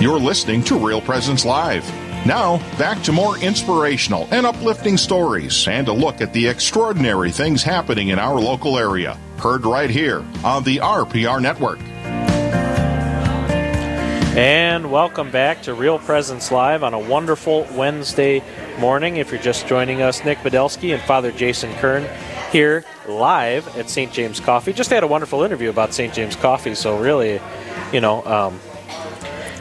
You're listening to Real Presence Live. Now, back to more inspirational and uplifting stories and a look at the extraordinary things happening in our local area. Heard right here on the RPR Network. And welcome back to Real Presence Live on a wonderful Wednesday morning. If you're just joining us, Nick Bedelsky and Father Jason Kern here live at St. James Coffee. Just had a wonderful interview about St. James Coffee, so really, you know, um,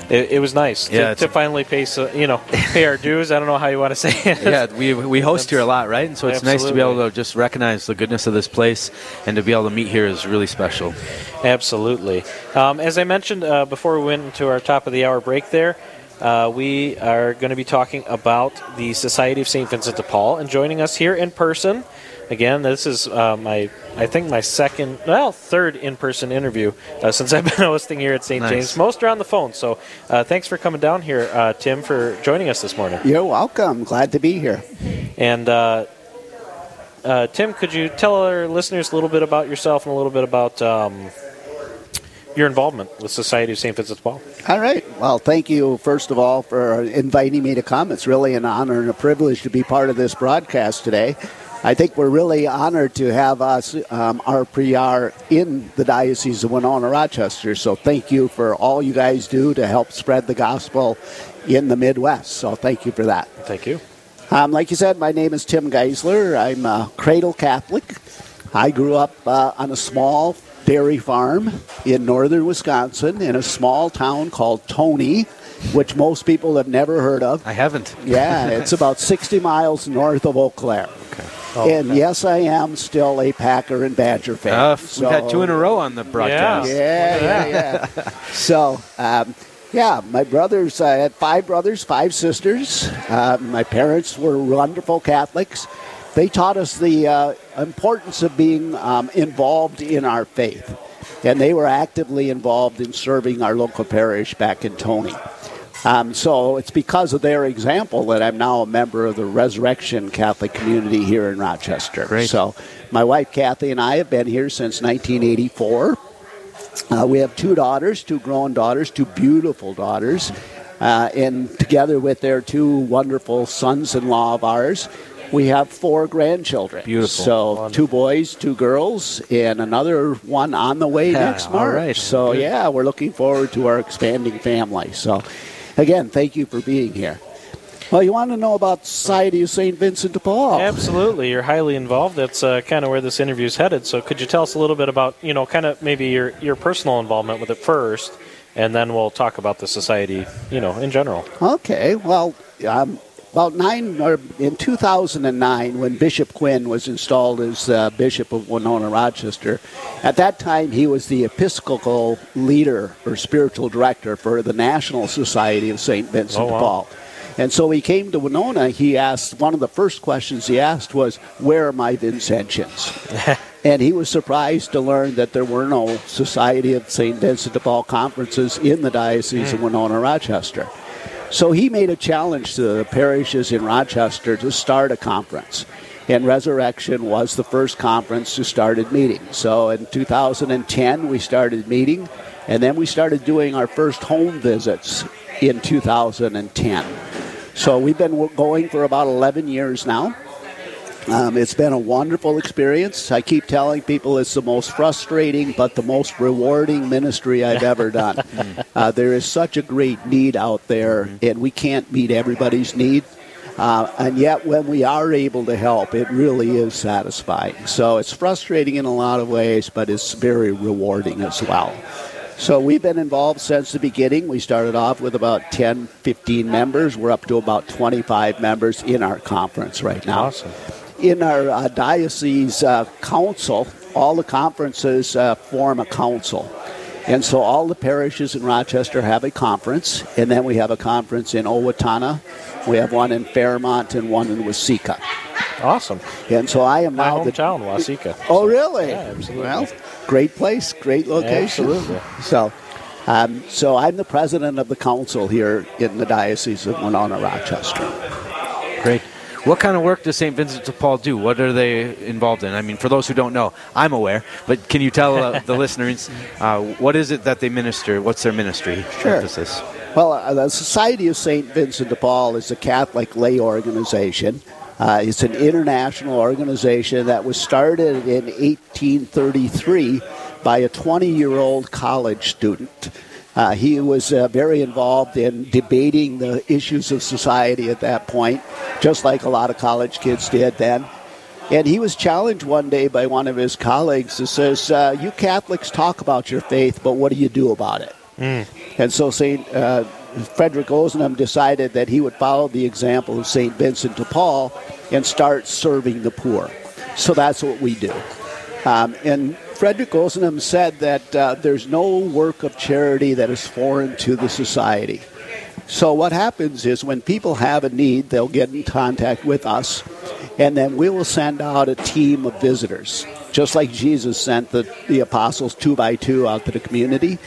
it, it, was nice yeah, to, to finally pay so, you know pay our dues. I don't know how you want to say it. Yeah, we, we host here a lot, right? And so it's absolutely. nice to be able to just recognize the goodness of this place and to be able to meet here is really special. Absolutely. Um, as I mentioned uh, before we went into our top of the hour break, there. Uh, we are going to be talking about the Society of St. Vincent de Paul, and joining us here in person again. This is uh, my, I think, my second, well, third in-person interview uh, since I've been hosting here at St. Nice. James. Most are on the phone. So uh, thanks for coming down here, uh, Tim, for joining us this morning. You're welcome. Glad to be here. And uh, uh, Tim, could you tell our listeners a little bit about yourself and a little bit about um, your involvement with Society of St. Vincent de Paul. All right. Well, thank you, first of all, for inviting me to come. It's really an honor and a privilege to be part of this broadcast today. I think we're really honored to have us, um, RPR, in the Diocese of Winona Rochester. So thank you for all you guys do to help spread the gospel in the Midwest. So thank you for that. Thank you. Um, like you said, my name is Tim Geisler. I'm a cradle Catholic. I grew up uh, on a small dairy farm in northern Wisconsin in a small town called Tony, which most people have never heard of. I haven't. yeah, it's about 60 miles north of Eau Claire. Okay. Oh, and okay. yes, I am still a Packer and Badger fan. Uh, so, we've had two in a row on the broadcast. Yeah, yeah, yeah. yeah. so, um, yeah, my brothers, I had five brothers, five sisters. Uh, my parents were wonderful Catholics. They taught us the uh, importance of being um, involved in our faith. And they were actively involved in serving our local parish back in Tony. Um, so it's because of their example that I'm now a member of the Resurrection Catholic community here in Rochester. Great. So my wife Kathy and I have been here since 1984. Uh, we have two daughters, two grown daughters, two beautiful daughters, uh, and together with their two wonderful sons-in-law of ours, we have four grandchildren. Beautiful. So two boys, two girls, and another one on the way yeah, next March. Right. So Good. yeah, we're looking forward to our expanding family. So again, thank you for being here. Well, you want to know about Society of St. Vincent de Paul? Absolutely. You're highly involved. That's uh, kind of where this interview is headed. So, could you tell us a little bit about, you know, kind of maybe your, your personal involvement with it first, and then we'll talk about the society, you know, in general? Okay. Well, um, about nine or in 2009 when bishop quinn was installed as uh, bishop of winona rochester at that time he was the episcopal leader or spiritual director for the national society of st vincent oh, de paul. And so he came to winona he asked one of the first questions he asked was where are my vincentians? And he was surprised to learn that there were no society of st vincent de paul conferences in the diocese of hmm. winona rochester so he made a challenge to the parishes in Rochester to start a conference. And Resurrection was the first conference to started meeting. So in 2010, we started meeting, and then we started doing our first home visits in 2010. So we've been going for about 11 years now. Um, it's been a wonderful experience. I keep telling people it's the most frustrating but the most rewarding ministry I've ever done. uh, there is such a great need out there, mm-hmm. and we can't meet everybody's need. Uh, and yet, when we are able to help, it really is satisfying. So it's frustrating in a lot of ways, but it's very rewarding as well. So we've been involved since the beginning. We started off with about 10, 15 members. We're up to about 25 members in our conference right now. Awesome in our uh, diocese uh, council, all the conferences uh, form a council. And so all the parishes in Rochester have a conference, and then we have a conference in Owatonna, we have one in Fairmont, and one in Waseca. Awesome. And so I am My now hometown, the town, Waseca. Oh, really? Yeah, absolutely. Well, great place, great location. Absolutely. So, um, so I'm the president of the council here in the Diocese of Winona, Rochester. Great. What kind of work does St. Vincent de Paul do? What are they involved in? I mean, for those who don't know, I'm aware, but can you tell uh, the listeners uh, what is it that they minister? What's their ministry sure. emphasis? Well, uh, the Society of St. Vincent de Paul is a Catholic lay organization. Uh, it's an international organization that was started in 1833 by a 20 year old college student. Uh, he was uh, very involved in debating the issues of society at that point, just like a lot of college kids did then. And he was challenged one day by one of his colleagues who says, uh, You Catholics talk about your faith, but what do you do about it? Mm. And so St. Uh, Frederick Ozanam decided that he would follow the example of St. Vincent de Paul and start serving the poor. So that's what we do. Um, and Frederick Ozanam said that uh, there's no work of charity that is foreign to the society. So what happens is when people have a need, they'll get in contact with us, and then we will send out a team of visitors, just like Jesus sent the, the apostles two by two out to the community.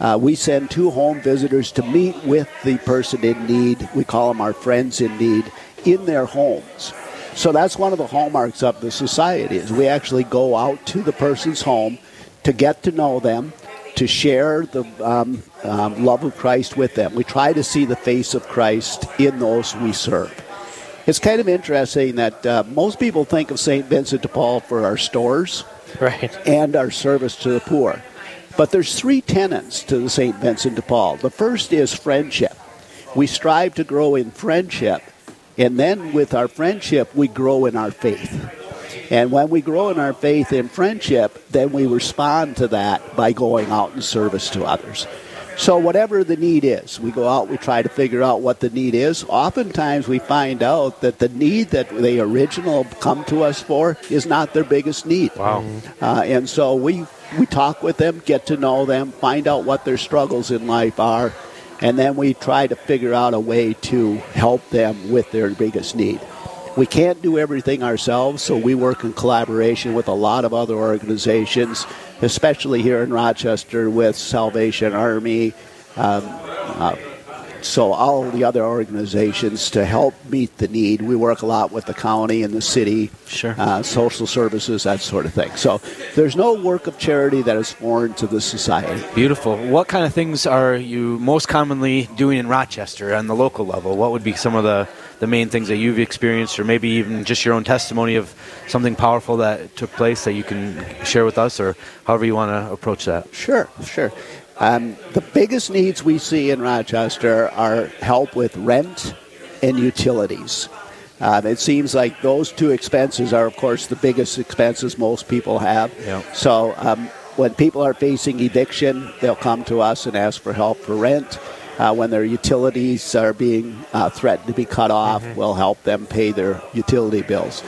Uh, we send two home visitors to meet with the person in need. We call them our friends in need in their homes. So that's one of the hallmarks of the society is we actually go out to the person's home to get to know them, to share the um, um, love of Christ with them. We try to see the face of Christ in those we serve. It's kind of interesting that uh, most people think of St. Vincent de Paul for our stores right. and our service to the poor. But there's three tenets to the St. Vincent de Paul. The first is friendship. We strive to grow in friendship, and then with our friendship, we grow in our faith. And when we grow in our faith and friendship, then we respond to that by going out in service to others. So, whatever the need is, we go out, we try to figure out what the need is. Oftentimes, we find out that the need that they original come to us for is not their biggest need. Wow. Uh, and so we we talk with them, get to know them, find out what their struggles in life are, and then we try to figure out a way to help them with their biggest need. We can't do everything ourselves, so we work in collaboration with a lot of other organizations, especially here in Rochester with Salvation Army, um, uh, so all the other organizations to help meet the need. We work a lot with the county and the city, sure. uh, social services, that sort of thing. So there's no work of charity that is foreign to the society. Beautiful. What kind of things are you most commonly doing in Rochester on the local level? What would be some of the the main things that you've experienced, or maybe even just your own testimony of something powerful that took place that you can share with us, or however you want to approach that? Sure, sure. Um, the biggest needs we see in Rochester are help with rent and utilities. Um, it seems like those two expenses are, of course, the biggest expenses most people have. Yep. So um, when people are facing eviction, they'll come to us and ask for help for rent uh, when their utilities are being uh, threatened to be cut off, mm-hmm. we'll help them pay their utility bills.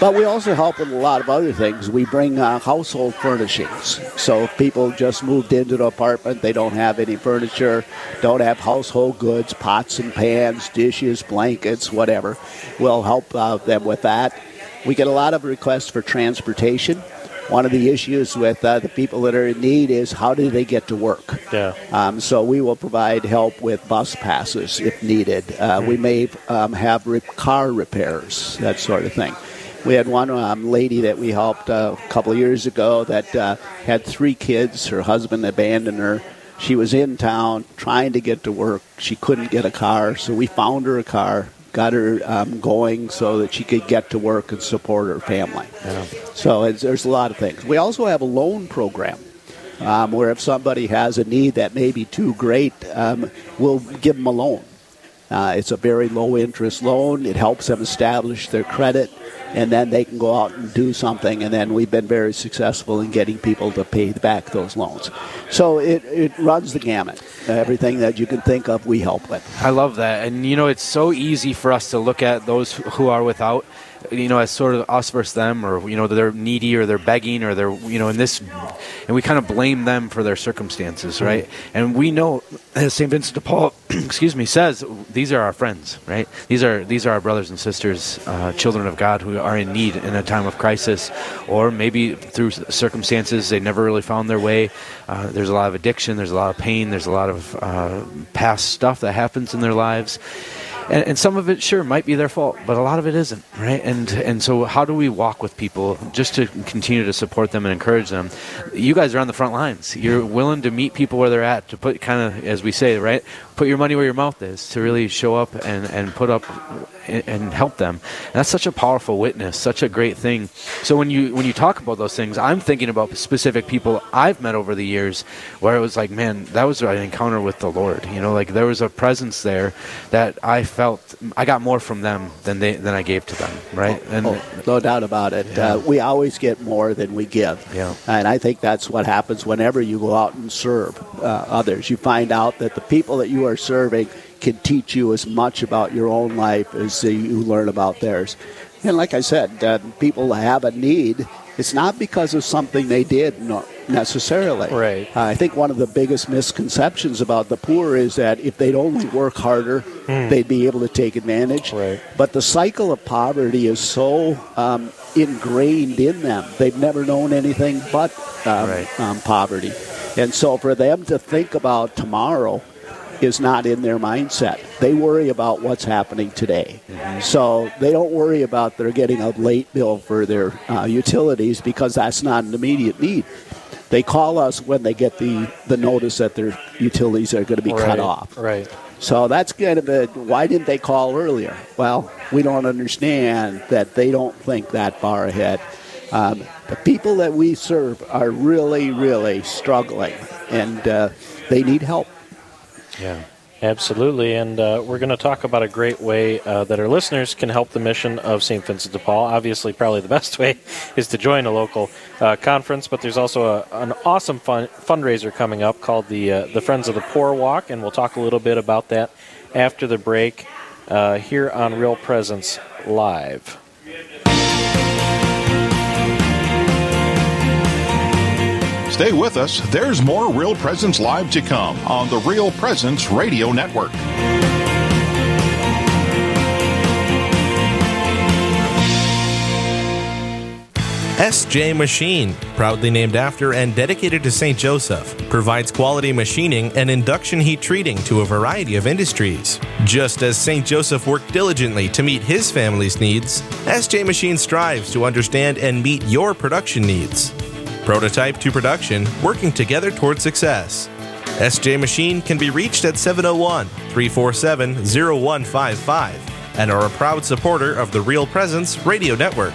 But we also help with a lot of other things. We bring uh, household furnishings. So if people just moved into the apartment, they don't have any furniture, don't have household goods, pots and pans, dishes, blankets, whatever, we'll help uh, them with that. We get a lot of requests for transportation one of the issues with uh, the people that are in need is how do they get to work? Yeah. Um, so we will provide help with bus passes if needed. Uh, we may um, have re- car repairs, that sort of thing. We had one um, lady that we helped uh, a couple of years ago that uh, had three kids. Her husband abandoned her. She was in town trying to get to work. She couldn't get a car, so we found her a car got her um, going so that she could get to work and support her family. Yeah. So there's a lot of things. We also have a loan program. Um, where if somebody has a need that may be too great, um, we'll give them a loan. Uh, it's a very low interest loan. It helps them establish their credit, and then they can go out and do something. And then we've been very successful in getting people to pay back those loans. So it, it runs the gamut. Everything that you can think of, we help with. I love that. And, you know, it's so easy for us to look at those who are without you know, as sort of us versus them, or you know, they're needy or they're begging or they're you know in this, and we kind of blame them for their circumstances, mm-hmm. right? Mm-hmm. And we know, as Saint Vincent de Paul, excuse me, says these are our friends, right? These are these are our brothers and sisters, uh, children of God who are in need in a time of crisis, or maybe through circumstances they never really found their way. Uh, there's a lot of addiction, there's a lot of pain, there's a lot of uh, past stuff that happens in their lives and, and some of it sure might be their fault, but a lot of it isn't, right? And and so how do we walk with people just to continue to support them and encourage them? You guys are on the front lines. You're willing to meet people where they're at to put kind of as we say, right? Put your money where your mouth is to really show up and and put up and, help them. And that's such a powerful witness, such a great thing. So when you when you talk about those things, I'm thinking about specific people I've met over the years where it was like, man, that was an encounter with the Lord. You know, like there was a presence there that I felt I got more from them than they than I gave to them, right? And oh, no doubt about it. Yeah. Uh, we always get more than we give. Yeah. And I think that's what happens whenever you go out and serve uh, others. You find out that the people that you are serving can teach you as much about your own life as you learn about theirs. And like I said, uh, people have a need. It's not because of something they did necessarily. Right. Uh, I think one of the biggest misconceptions about the poor is that if they'd only work harder, mm. they'd be able to take advantage. Right. But the cycle of poverty is so um, ingrained in them. They've never known anything but um, right. um, poverty. And so for them to think about tomorrow is not in their mindset. They worry about what's happening today. Mm-hmm. So they don't worry about they're getting a late bill for their uh, utilities because that's not an immediate need. They call us when they get the, the notice that their utilities are going to be right, cut off. Right. So that's kind of a why didn't they call earlier? Well, we don't understand that they don't think that far ahead. Um, the people that we serve are really, really struggling, and uh, they need help. Yeah. Absolutely, and uh, we're going to talk about a great way uh, that our listeners can help the mission of St. Vincent de Paul. Obviously, probably the best way is to join a local uh, conference, but there's also a, an awesome fun, fundraiser coming up called the uh, the Friends of the Poor Walk, and we'll talk a little bit about that after the break uh, here on Real Presence Live. Stay with us. There's more Real Presence Live to come on the Real Presence Radio Network. SJ Machine, proudly named after and dedicated to St. Joseph, provides quality machining and induction heat treating to a variety of industries. Just as St. Joseph worked diligently to meet his family's needs, SJ Machine strives to understand and meet your production needs prototype to production, working together toward success. SJ Machine can be reached at 701 347 0155 and are a proud supporter of the Real Presence Radio Network.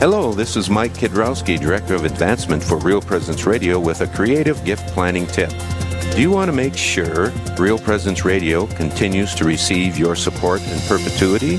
Hello, this is Mike Kidrowski, Director of Advancement for Real Presence Radio, with a creative gift planning tip. Do you want to make sure Real Presence Radio continues to receive your support in perpetuity?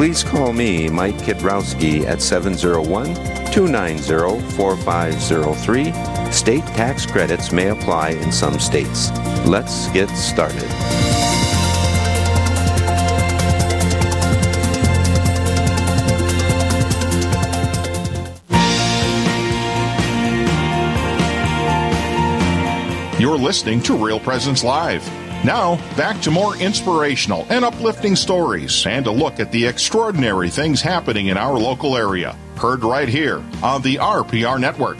please call me, Mike Kidrowski, at 701 290 4503 State tax credits may apply in some states. Let's get started. You're listening to Real Presence Live. Now, back to more inspirational and uplifting stories and a look at the extraordinary things happening in our local area. Heard right here on the RPR Network.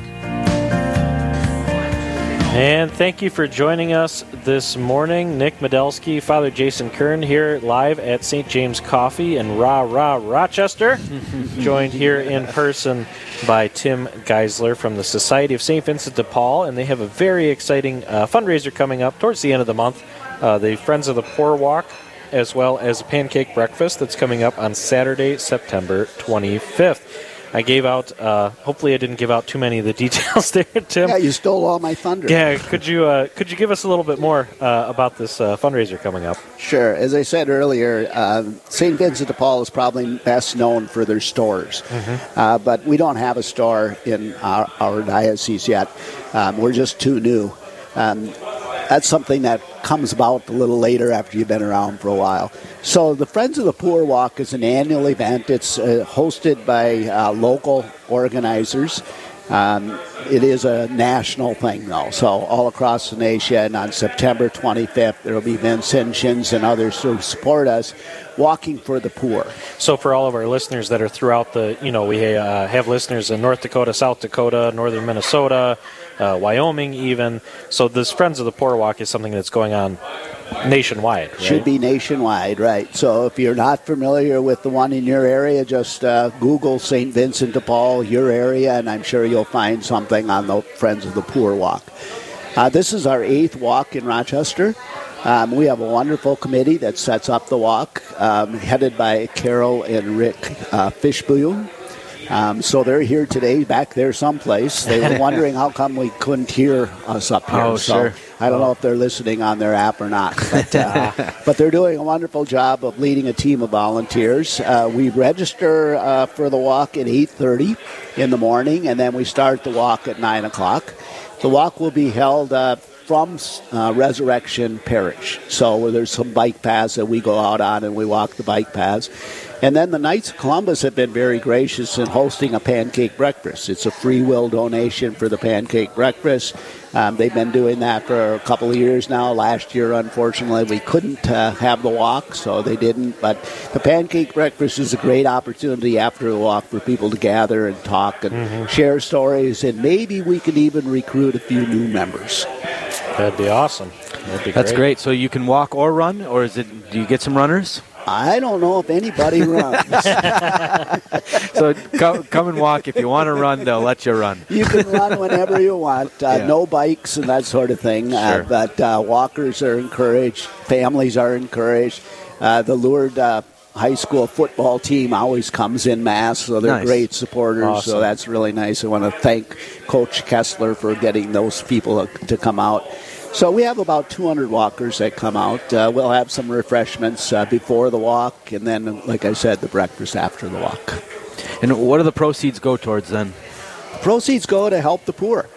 And thank you for joining us this morning. Nick Medelsky, Father Jason Kern here live at St. James Coffee in Rah Rah Rochester. joined here in person by Tim Geisler from the Society of St. Vincent de Paul. And they have a very exciting uh, fundraiser coming up towards the end of the month. Uh, the Friends of the Poor Walk as well as a pancake breakfast that's coming up on Saturday, September 25th. I gave out. Uh, hopefully, I didn't give out too many of the details there, Tim. Yeah, you stole all my thunder. Yeah, could you uh, could you give us a little bit more uh, about this uh, fundraiser coming up? Sure. As I said earlier, uh, St. Vincent de Paul is probably best known for their stores, uh, but we don't have a store in our, our diocese yet. Um, we're just too new. Um, that's something that comes about a little later after you've been around for a while. So, the Friends of the Poor Walk is an annual event. It's uh, hosted by uh, local organizers. Um, it is a national thing, though. So, all across the nation on September 25th, there will be Vincentians and others who support us walking for the poor. So, for all of our listeners that are throughout the, you know, we uh, have listeners in North Dakota, South Dakota, northern Minnesota, uh, Wyoming, even. So, this Friends of the Poor Walk is something that's going on nationwide. Right? Should be nationwide, right? So if you're not familiar with the one in your area, just uh, Google St. Vincent de Paul, your area, and I'm sure you'll find something on the Friends of the Poor walk. Uh, this is our eighth walk in Rochester. Um, we have a wonderful committee that sets up the walk, um, headed by Carol and Rick uh, Fishboom. Um, so they're here today, back there someplace. They were wondering how come we couldn't hear us up here. Oh, so sure. I don't know if they're listening on their app or not, but, uh, but they're doing a wonderful job of leading a team of volunteers. Uh, we register uh, for the walk at 8:30 in the morning, and then we start the walk at 9 o'clock. The walk will be held uh, from uh, Resurrection Parish, so there's some bike paths that we go out on, and we walk the bike paths. And then the Knights of Columbus have been very gracious in hosting a pancake breakfast. It's a free will donation for the pancake breakfast. Um, they've been doing that for a couple of years now. Last year, unfortunately, we couldn't uh, have the walk, so they didn't. But the pancake breakfast is a great opportunity after the walk for people to gather and talk and share stories, and maybe we could even recruit a few new members. That'd be awesome. That'd be That's great. So you can walk or run, or is it? Do you get some runners? I don't know if anybody runs. So come, come and walk. If you want to run, they'll let you run. You can run whenever you want. Uh, Yeah. No bikes and that sort of thing. Uh, Sure. but uh, walkers are encouraged. Families are encouraged. Uh, the Lourdes uh, high school football team always comes in mass, so they're Nice. great supporters. Awesome. So that's really nice. I want to thank Coach Kessler for getting those people to come out. So we have about 200 walkers that come out. Uh, we'll have some refreshments uh, before the walk, and then, like I said, the breakfast after the walk. And what do the proceeds go towards then? proceeds go to help the poor.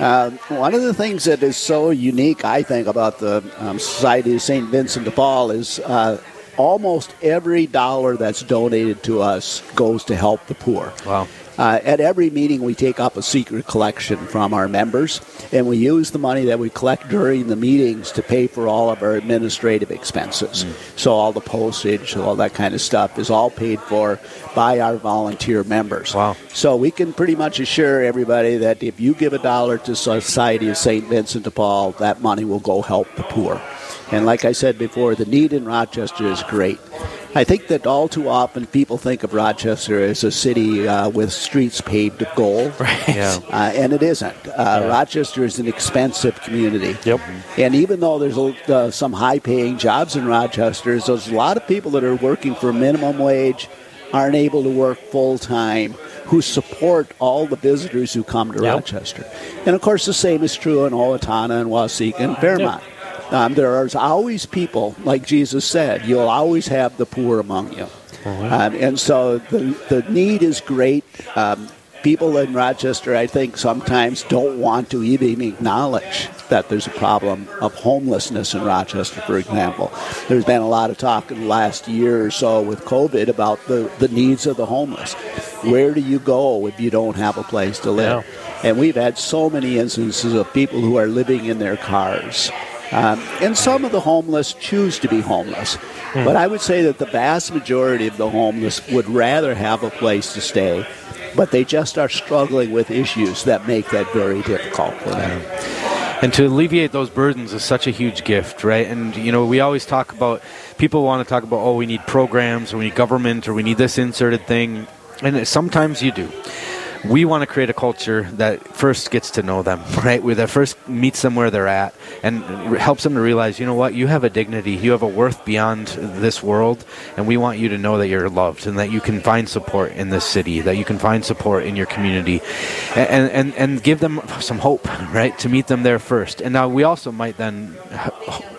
Uh, one of the things that is so unique, I think, about the um, Society of St. Vincent de Paul is uh, almost every dollar that's donated to us goes to help the poor. Wow. Uh, at every meeting, we take up a secret collection from our members, and we use the money that we collect during the meetings to pay for all of our administrative expenses. So, all the postage, all that kind of stuff is all paid for by our volunteer members. Wow. So, we can pretty much assure everybody that if you give a dollar to Society of St. Vincent de Paul, that money will go help the poor. And like I said before, the need in Rochester is great. I think that all too often people think of Rochester as a city uh, with streets paved with gold. Right. Yeah. Uh, and it isn't. Uh, Rochester is an expensive community. Yep. And even though there's uh, some high paying jobs in Rochester, there's a lot of people that are working for minimum wage, aren't able to work full time, who support all the visitors who come to Yep. Rochester. And of course, the same is true in Owatonna and Waseca and Fairmont. Um, there are always people, like Jesus said, you'll always have the poor among you. Um, and so the, the need is great. Um, people in Rochester, I think, sometimes don't want to even acknowledge that there's a problem of homelessness in Rochester, for example. There's been a lot of talk in the last year or so with COVID about the, the needs of the homeless. Where do you go if you don't have a place to live? And we've had so many instances of people who are living in their cars. Um, and some of the homeless choose to be homeless. But I would say that the vast majority of the homeless would rather have a place to stay, but they just are struggling with issues that make that very difficult for them. And to alleviate those burdens is such a huge gift, right? And you know, we always talk about people want to talk about, oh, we need programs, or we need government, or we need this inserted thing, and sometimes you do. we want to create a culture that first gets to know them, right? Where that first meets them where they're at and helps them to realize, you know what, you have a dignity, you have a worth beyond this world, and we want you to know that you're loved and that you can find support in this city, that you can find support in your community, and and and give them some hope, right, to meet them there first. And now we also might then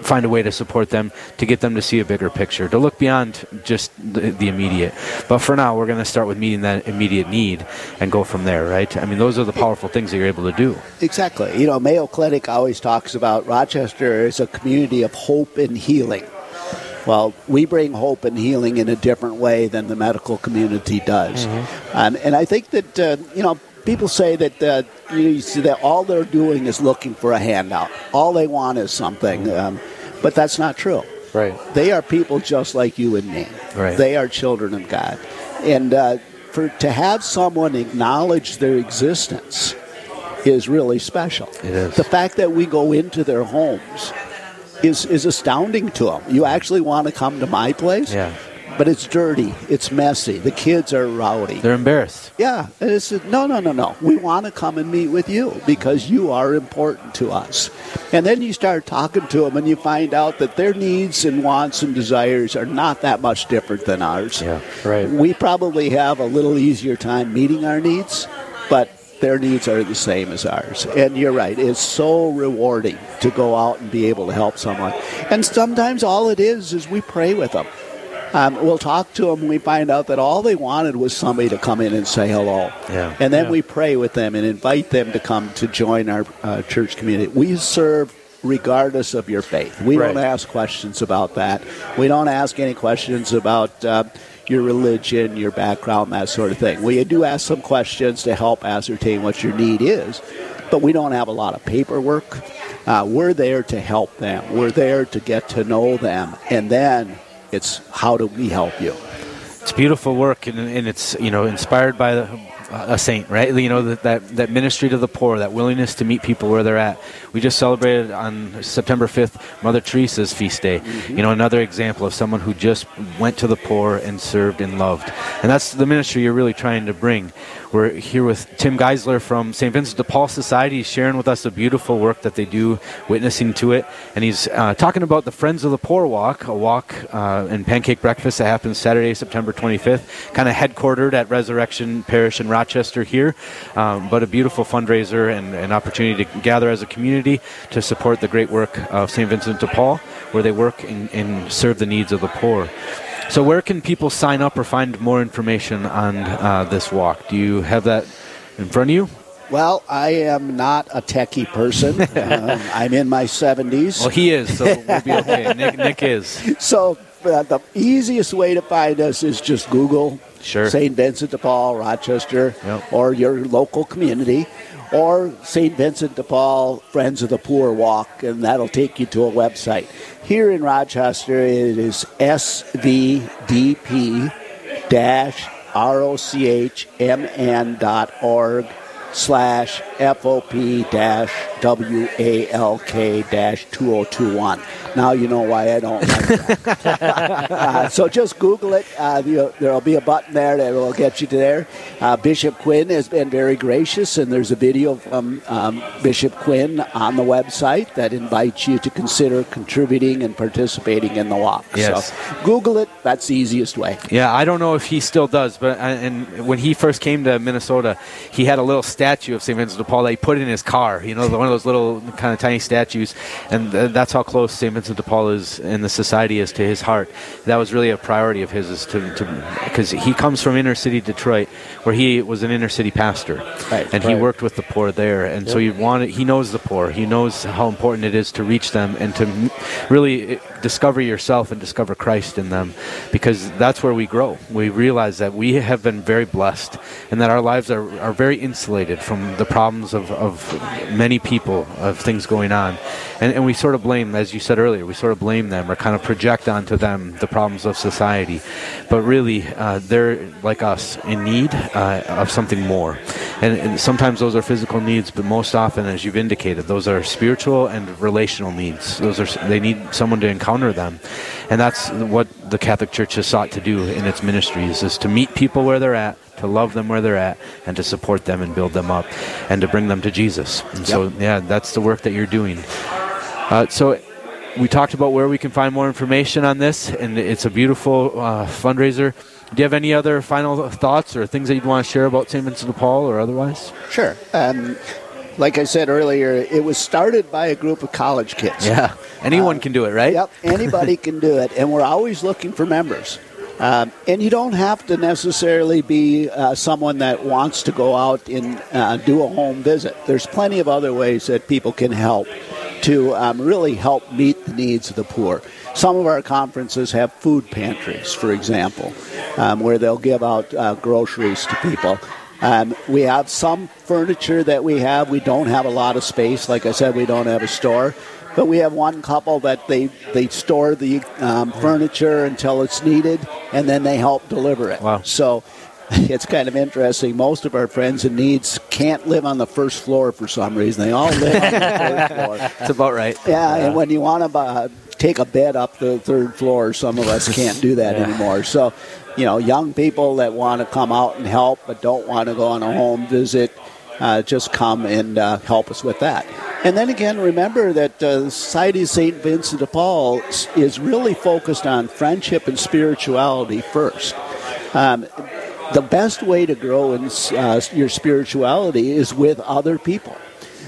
find a way to support them to get them to see a bigger picture, to look beyond just the, the immediate. But for now, we're going to start with meeting that immediate need and go from there, right? I mean, those are the powerful things that you're able to do. Exactly. You know, Mayo Clinic always talks about Rochester as a community of hope and healing. Well, we bring hope and healing in a different way than the medical community does. Mm-hmm. Um, and I think that, uh, you know, people say that uh, you see that all they're doing is looking for a handout. All they want is something, um, but that's not true. Right. They are people just like you and me. Right. They are children of God, and uh, for to have someone acknowledge their existence is really special. It is. The fact that we go into their homes is is astounding to them. You actually want to come to my place? Yeah. But it's dirty. It's messy. The kids are rowdy. They're embarrassed. Yeah, and it's no, no, no, no. We want to come and meet with you because you are important to us. And then you start talking to them, and you find out that their needs and wants and desires are not that much different than ours. Yeah, right. We probably have a little easier time meeting our needs, but their needs are the same as ours. And you're right, it's so rewarding to go out and be able to help someone. And sometimes all it is is we pray with them. Um, we'll talk to them and we find out that all they wanted was somebody to come in and say hello. Yeah. And then Yeah. we pray with them and invite them to come to join our uh, church community. We serve regardless of your faith. We Right. don't ask questions about that. We don't ask any questions about uh, your religion, your background, that sort of thing. We do ask some questions to help ascertain what your need is, but we don't have a lot of paperwork. Uh, we're there to help them. We're there to get to know them, and then it's how do we help you? It's beautiful work, and, and it's you know inspired by the, a saint, right? You know that, that that ministry to the poor, that willingness to meet people where they're at. We just celebrated on September fifth Mother Teresa's feast day. You know, another example of someone who just went to the poor and served and loved, and that's the ministry you're really trying to bring. We're here with Tim Geisler from St. Vincent de Paul Society. Sharing with us the beautiful work that they do, witnessing to it. And he's uh, talking about the Friends of the Poor Walk, a walk uh, and pancake breakfast that happens Saturday, September 25th, kind of headquartered at Resurrection Parish in Rochester here. Um, but a beautiful fundraiser and an opportunity to gather as a community to support the great work of St. Vincent de Paul, where they work and, and serve the needs of the poor. So, where can people sign up or find more information on uh, this walk? Do you have that in front of you? Well, I am not a techie person. um, I'm in my 70s. Well, he is, so we'll be okay. Nick, Nick is. So uh, the easiest way to find us is just Google Sure. St. Vincent de Paul, Rochester, Yep. or your local community, or St. Vincent de Paul Friends of the Poor Walk, and that'll take you to a website. Here in Rochester, it is svdp rochm dot org slash FOP WALK dash 2021. Now you know why I don't like that. uh, so just Google it. Uh, there'll be a button there that will get you to there. Uh, Bishop Quinn has been very gracious, and there's a video from um, Bishop Quinn on the website that invites you to consider contributing and participating in the walk. Yes. So Google it. That's the easiest way. Yeah, I don't know if he still does, but uh, and when he first came to Minnesota, he had a little statue of St. Vincent de Paul that he put in his car. You know, one of those little kind of tiny statues, and th- that's how close St. Vincent de Paul is and the society is to his heart. That was really a priority of his, is to because he comes from inner city Detroit, where he was an inner city pastor, Right, and he worked with the poor there, and so he wanted. He knows the poor. He knows how important it is to reach them and to m- really uh, discover yourself and discover Christ in them, because that's where we grow. We realize that we have been very blessed, and that our lives are, are very insulated from the problems of, of many people, of things going on, and, and we sort of blame, as you said earlier, we sort of blame them or kind of project onto them the problems of society, but really uh, they're like us in need uh, of something more, and, and sometimes those are physical needs, but most often, as you've indicated, those are spiritual and relational needs. Those are they need someone to encounter them, and that's what the Catholic Church has sought to do in its ministries: is to meet people where they're at, to love them where they're at, and to support them and build them up, and to bring them to Jesus. And so, yeah, that's the work that you're doing. Uh, so, we talked about where we can find more information on this, and it's a beautiful uh, fundraiser. Do you have any other final thoughts or things that you'd want to share about St. Vincent de Paul or otherwise? Sure. Um, like I said earlier, it was started by a group of college kids. Yeah, anyone uh, can do it, right? Yep, anybody can do it, and we're always looking for members. Um, and you don't have to necessarily be uh, someone that wants to go out and uh, do a home visit. There's plenty of other ways that people can help to um, really help meet the needs of the poor. Some of our conferences have food pantries, for example, um, where they'll give out uh, groceries to people. Um, we have some furniture that we have. We don't have a lot of space. Like I said, we don't have a store. But we have one couple that they, they store the um, furniture until it's needed, and then they help deliver it. Wow. So it's kind of interesting. Most of our friends in needs can't live on the first floor for some reason. They all live on the third floor. That's about right. Yeah, yeah. and when you want to uh, take a bed up the third floor, some of us can't do that yeah. anymore. So you know, young people that want to come out and help but don't want to go on a home visit, uh, just come and uh, help us with that. And then again, remember that uh, Society of St. Vincent de Paul is really focused on friendship and spirituality first. Um, the best way to grow in uh, your spirituality is with other people.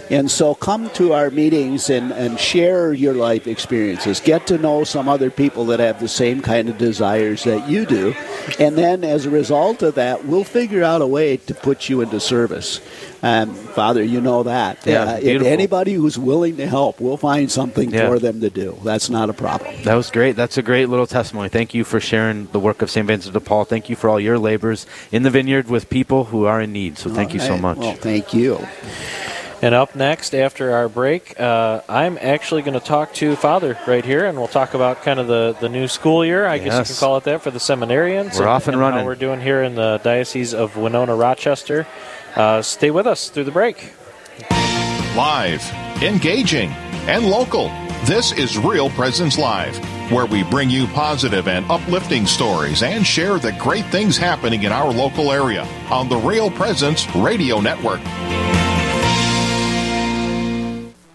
And so come to our meetings and, and share your life experiences. Get to know some other people that have the same kind of desires that you do. And then as a result of that, we'll figure out a way to put you into service. Um, Father, you know that. Yeah, uh, if anybody who's willing to help, we'll find something yeah. for them to do. That's not a problem. That was great. That's a great little testimony. Thank you for sharing the work of St. Vincent de Paul. Thank you for all your labors in the vineyard with people who are in need. So thank you so much. Well, thank you. And up next, after our break, uh, I'm actually going to talk to Father right here, and we'll talk about kind of the, the new school year. I yes. guess you can call it that for the seminarians. We're and, off and, and running. How we're doing here in the Diocese of Winona Rochester. Uh, stay with us through the break. Live, engaging, and local. This is Real Presence Live, where we bring you positive and uplifting stories and share the great things happening in our local area on the Real Presence Radio Network.